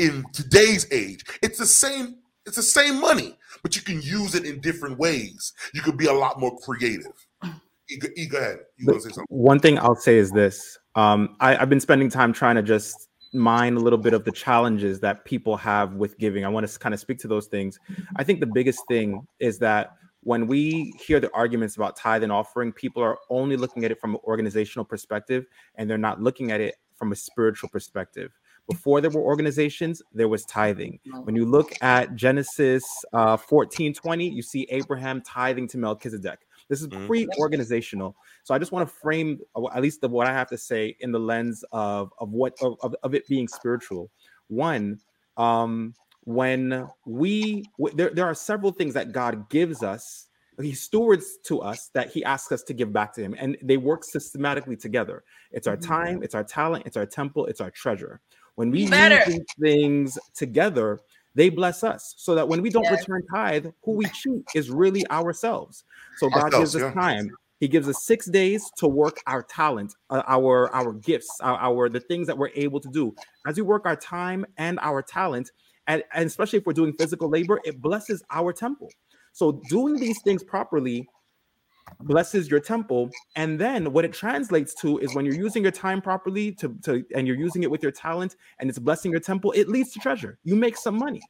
in today's age it's the same it's the same money but you can use it in different ways you could be a lot more creative go, go ahead you want to say something one thing i'll say is this um, I, i've been spending time trying to just mind a little bit of the challenges that people have with giving. I want to kind of speak to those things. I think the biggest thing is that when we hear the arguments about tithe and offering, people are only looking at it from an organizational perspective and they're not looking at it from a spiritual perspective. Before there were organizations, there was tithing. When you look at Genesis uh, 14 20, you see Abraham tithing to Melchizedek. This is mm-hmm. pre-organizational. So I just want to frame uh, at least the, what I have to say in the lens of of what of, of it being spiritual. One, um, when we w- there, there are several things that God gives us he stewards to us that he asks us to give back to him and they work systematically together it's our mm-hmm. time it's our talent it's our temple it's our treasure when we use these things together they bless us so that when we don't yes. return tithe, who we cheat is really ourselves. So God gives us yeah. time. He gives us six days to work our talent, uh, our our gifts, our, our, the things that we're able to do. As we work our time and our talent, and, and especially if we're doing physical labor, it blesses our temple. So doing these things properly blesses your temple. And then what it translates to is when you're using your time properly to, to and you're using it with your talent and it's blessing your temple it leads to treasure. You make some money.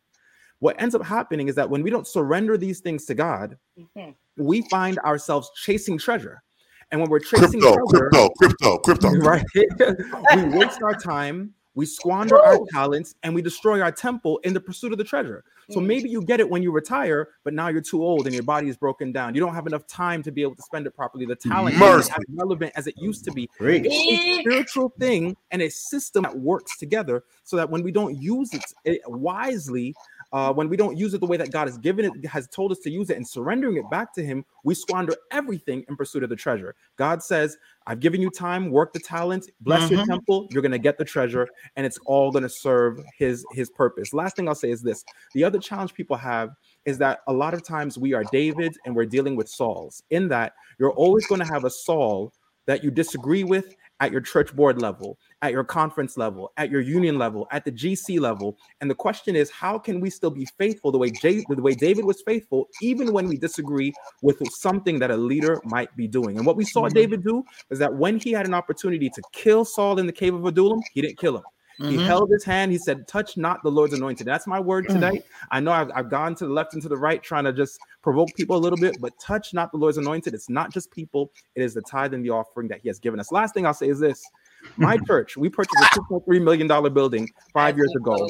What ends up happening is that when we don't surrender these things to god mm-hmm. we find ourselves chasing treasure. And when we're chasing crypto, treasure, crypto, crypto, crypto, right? we waste our time, we squander Woo! our talents and we destroy our temple in the pursuit of the treasure. So mm. maybe you get it when you retire, but now you're too old and your body is broken down. You don't have enough time to be able to spend it properly. The talent is as relevant as it used to be. It's a spiritual thing and a system that works together so that when we don't use it wisely, uh, when we don't use it the way that God has given it, has told us to use it, and surrendering it back to Him, we squander everything in pursuit of the treasure. God says, I've given you time, work the talent, bless mm-hmm. your temple, you're gonna get the treasure, and it's all gonna serve his his purpose. Last thing I'll say is this: the other challenge people have is that a lot of times we are David and we're dealing with Sauls, in that you're always gonna have a Saul that you disagree with at your church board level, at your conference level, at your union level, at the GC level. And the question is, how can we still be faithful the way J- the way David was faithful, even when we disagree with something that a leader might be doing? And what we saw mm-hmm. David do is that when he had an opportunity to kill Saul in the cave of Adullam, he didn't kill him. Mm-hmm. He held his hand. He said, Touch not the Lord's anointed. That's my word mm. today. I know I've, I've gone to the left and to the right trying to just provoke people a little bit, but touch not the Lord's anointed. It's not just people, it is the tithe and the offering that He has given us. Last thing I'll say is this my church, we purchased a $2.3 million building five years ago.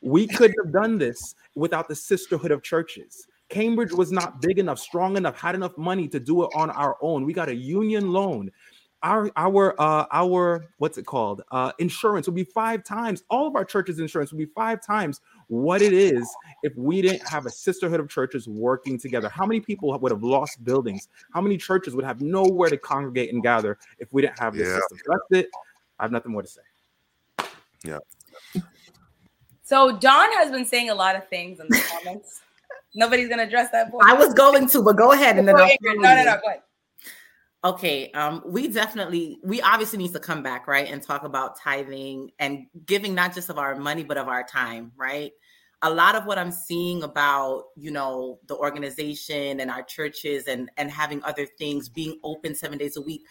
We couldn't have done this without the sisterhood of churches. Cambridge was not big enough, strong enough, had enough money to do it on our own. We got a union loan our our uh our what's it called uh insurance would be five times all of our churches insurance would be five times what it is if we didn't have a sisterhood of churches working together how many people would have lost buildings how many churches would have nowhere to congregate and gather if we didn't have this Yeah. system so that's it i have nothing more to say Yeah. So Don has been saying a lot of things in the comments. Nobody's gonna address that point. I was going to, but go ahead and then Go I'll ahead, follow no, no, no, go ahead. Okay, um, we definitely we obviously need to come back, right, and talk about tithing and giving not just of our money but of our time, right? A lot of what I'm seeing about, you know, the organization and our churches and and having other things being open 7 days a week,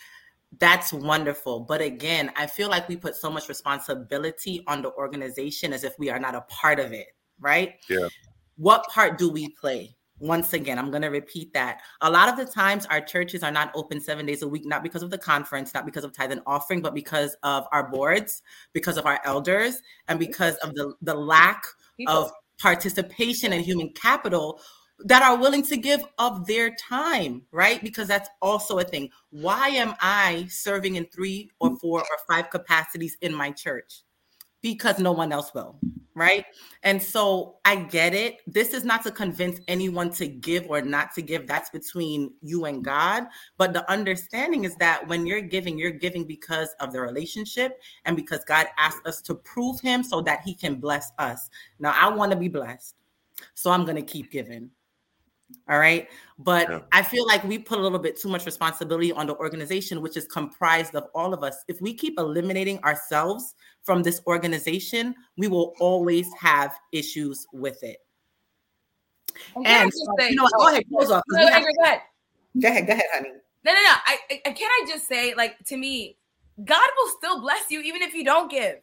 that's wonderful. But again, I feel like we put so much responsibility on the organization as if we are not a part of it, right? Yeah. What part do we play? Once again, I'm going to repeat that. A lot of the times, our churches are not open seven days a week, not because of the conference, not because of tithe and offering, but because of our boards, because of our elders, and because of the, the lack People. of participation and human capital that are willing to give of their time, right? Because that's also a thing. Why am I serving in three or mm. four or five capacities in my church? Because no one else will, right? And so I get it. This is not to convince anyone to give or not to give. That's between you and God. But the understanding is that when you're giving, you're giving because of the relationship and because God asked us to prove Him so that He can bless us. Now, I want to be blessed. So I'm going to keep giving. All right. But Yeah. I feel like we put a little bit too much responsibility on the organization, which is comprised of all of us. If we keep eliminating ourselves from this organization, we will always have issues with it. And And so, uh, say- you know what? Go ahead, close off. 'cause No, we have- Ingrid, go ahead. Go ahead, go ahead, honey. No, no, no. I, I can I just say, like, to me, God will still bless you even if you don't give,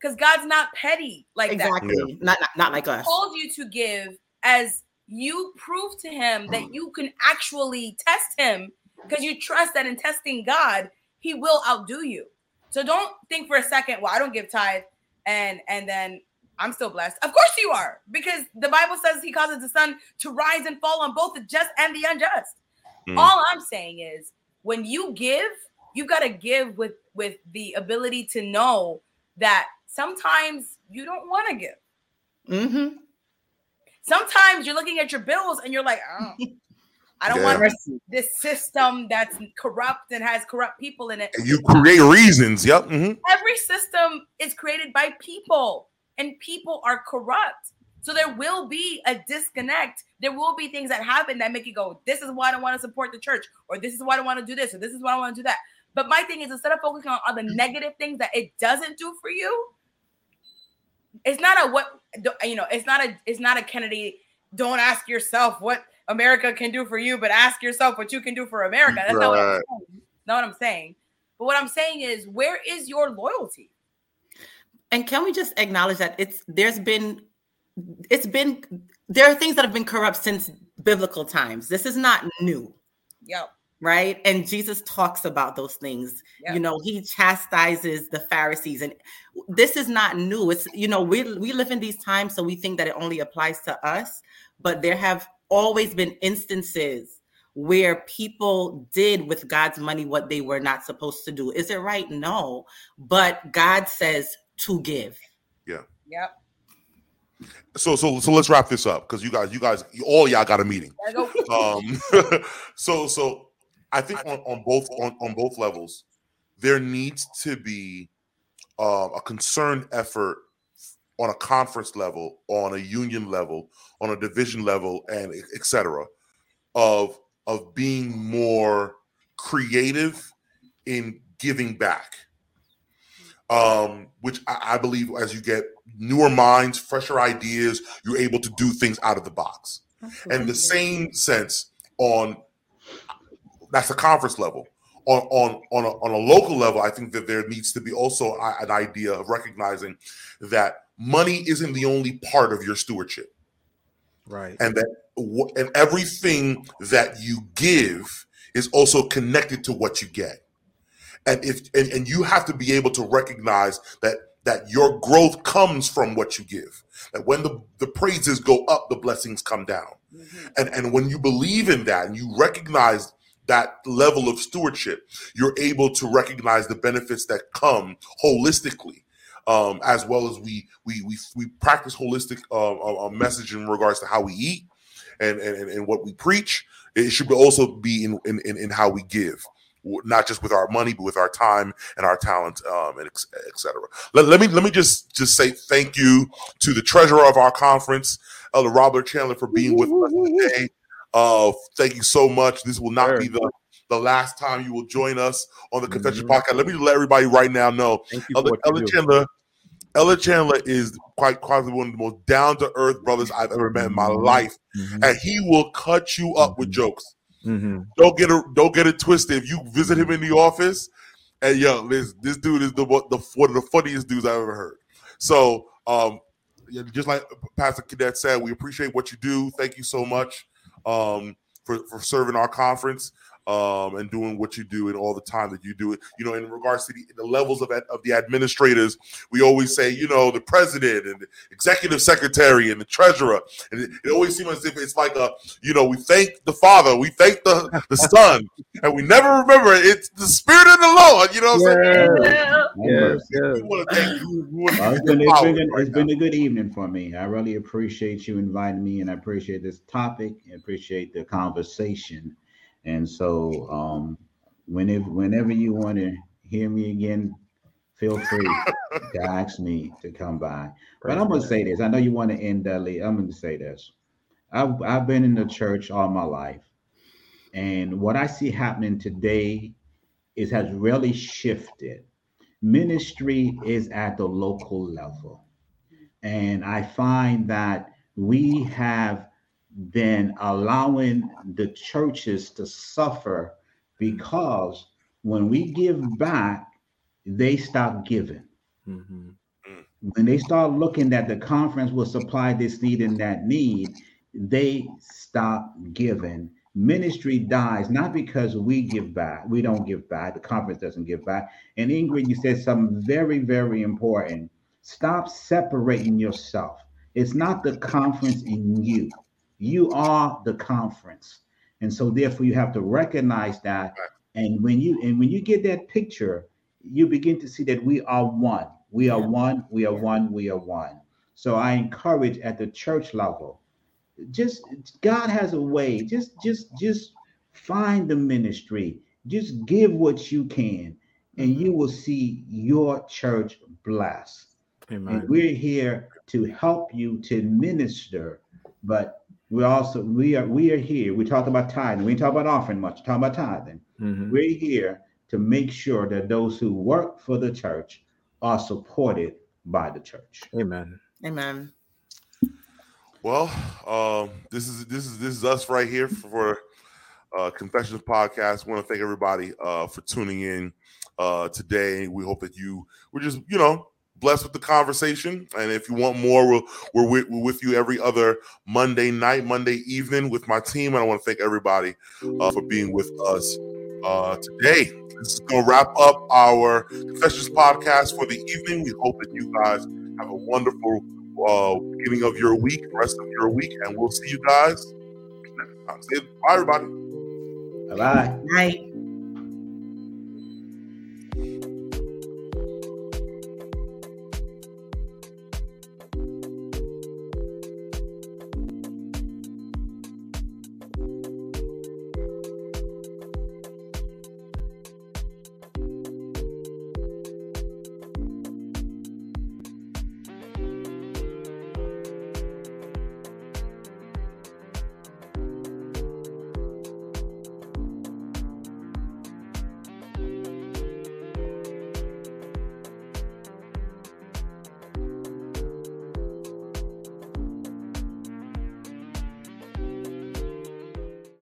because God's not petty like that. Exactly. Not, not not like He us. told you to give as you prove to Him that you can actually test Him, because you trust that in testing God, He will outdo you. So don't think for a second, well, I don't give tithe, and and then I'm still blessed. Of course you are, because the Bible says He causes the sun to rise and fall on both the just and the unjust. Mhm. All I'm saying is when you give, you got to give with with the ability to know that sometimes you don't want to give. Mm-hmm. Sometimes you're looking at your bills and you're like, oh, I don't Yeah. want this system that's corrupt and has corrupt people in it. And you create reasons. Yep. mhm. Every system is created by people, and people are corrupt. So there will be a disconnect. There will be things that happen that make you go, "This is why I don't want to support the church," or "This is why I don't want to do this," or "This is why I want to do that." But my thing is, instead of focusing on all the negative things that it doesn't do for you, it's not a what you know. It's not a. It's not a Kennedy. Don't ask yourself what America can do for you, but ask yourself what you can do for America. That's not what I'm saying. Not what I'm saying. But what I'm saying is, where is your loyalty? And can we just acknowledge that it's there's been it's been there are things that have been corrupt since biblical times. This is not new, Yo, right? And Jesus talks about those things. Yeah. You know, he chastises the Pharisees and this is not new. It's you know, we we live in these times so we think that it only applies to us, but there have always been instances where people did with God's money what they were not supposed to do. Is it right? No. But God says to give. Yeah. Yep. So so so let's wrap this up because you guys you guys all y'all got a meeting. Um, so so I think on, on both on, on both levels, there needs to be uh, a concerned effort on a conference level, on a union level, on a division level, and etc. of of being more creative in giving back. Um, which I, I believe as you get newer minds, fresher ideas, you're able to do things out of the box and the same sense on that's the conference level. On on on a, on a local level i think that there needs to be also an idea of recognizing that money isn't the only part of your stewardship. Right. and that and everything that you give is also connected to what you get. And if and, and you have to be able to recognize that that your growth comes from what you give. That when the the praises go up the blessings come down. Mhm. and and when you believe in that and you recognize that level of stewardship, you're able to recognize the benefits that come holistically. Um, as well as we we we, we practice holistic uh, uh, uh message in regards to how we eat and, and and what we preach. It should also be in in, in how we give not just with our money, but with our time and our talent, um, and etc. Let, let me let me just just say thank you to the treasurer of our conference, Elder Robert Chandler, for being with us today. Uh, thank you so much. This will not sure. be the the last time you will join us on the Confession mm-hmm. Podcast. Let me let everybody right now know. Elder, Elder Chandler, Elder Chandler is quite possibly one of the most down to earth brothers I've ever met in my mm-hmm. life, mm-hmm. and he will cut you up with mm-hmm. jokes. Mm-hmm. Don't get it, don't get it twisted. If you visit him in the office, and yo, this this dude is the the one of the funniest dudes I've ever heard. So, um, just like Pastor Cadet said, we appreciate what you do. Thank you so much um, for, for serving our conference um, and doing what you do and all the time that you do it. You know, in regards to the, the levels of, of the administrators, we always say, you know, the president and the executive secretary and the treasurer. And it, it, always seems as if it's like a, you know, we thank the Father, we thank the, the Son, and we never remember it's the Spirit of the Lord. You know what I'm saying? Yeah. Yes, yes. it's, been, it's, been, a, it's been a good evening for me. I really appreciate you inviting me, and I appreciate this topic. I appreciate the conversation. And so, um, whenever whenever you want to hear me again, feel free to ask me to come by. But I'm gonna say this. I know you want to end Dudley. I'm gonna say this. I've I've been in the church all my life, and what I see happening today is has really shifted. Ministry is at the local level, and I find that we have than allowing the churches to suffer because when we give back, they stop giving. Mm-hmm. When they start looking that the conference will supply this need and that need, they stop giving. Ministry dies not because we give back. We don't give back. The conference doesn't give back. And Ingrid, you said something very, very important. Stop separating yourself. It's not the conference in you. You are the conference. And so therefore you have to recognize that. And when you and when you get that picture, you begin to see that we are one. We are one, we are one, we are one. So I encourage at the church level, just God has a way. Just just just find the ministry. Just give what you can, and mm-hmm. you will see your church blessed. Amen. And we're here to help you to minister, but we also we are we are here. We talk about tithing. We talk about offering much. Talk about tithing. Mm-hmm. We're here to make sure that those who work for the church are supported by the church. Amen. Amen. Well, um, this is this is this is us right here for uh, Confessions podcast. I want to thank everybody uh, for tuning in uh, today. We hope that you were just you know blessed with the conversation. And if you want more, we're, we're, with, we're with you every other Monday night, Monday evening with my team. And I want to thank everybody uh, for being with us uh, today. This is going to wrap up our Confessions podcast for the evening. We hope that you guys have a wonderful uh, beginning of your week, rest of your week, and we'll see you guys next time. Say bye, everybody. Bye bye. Night.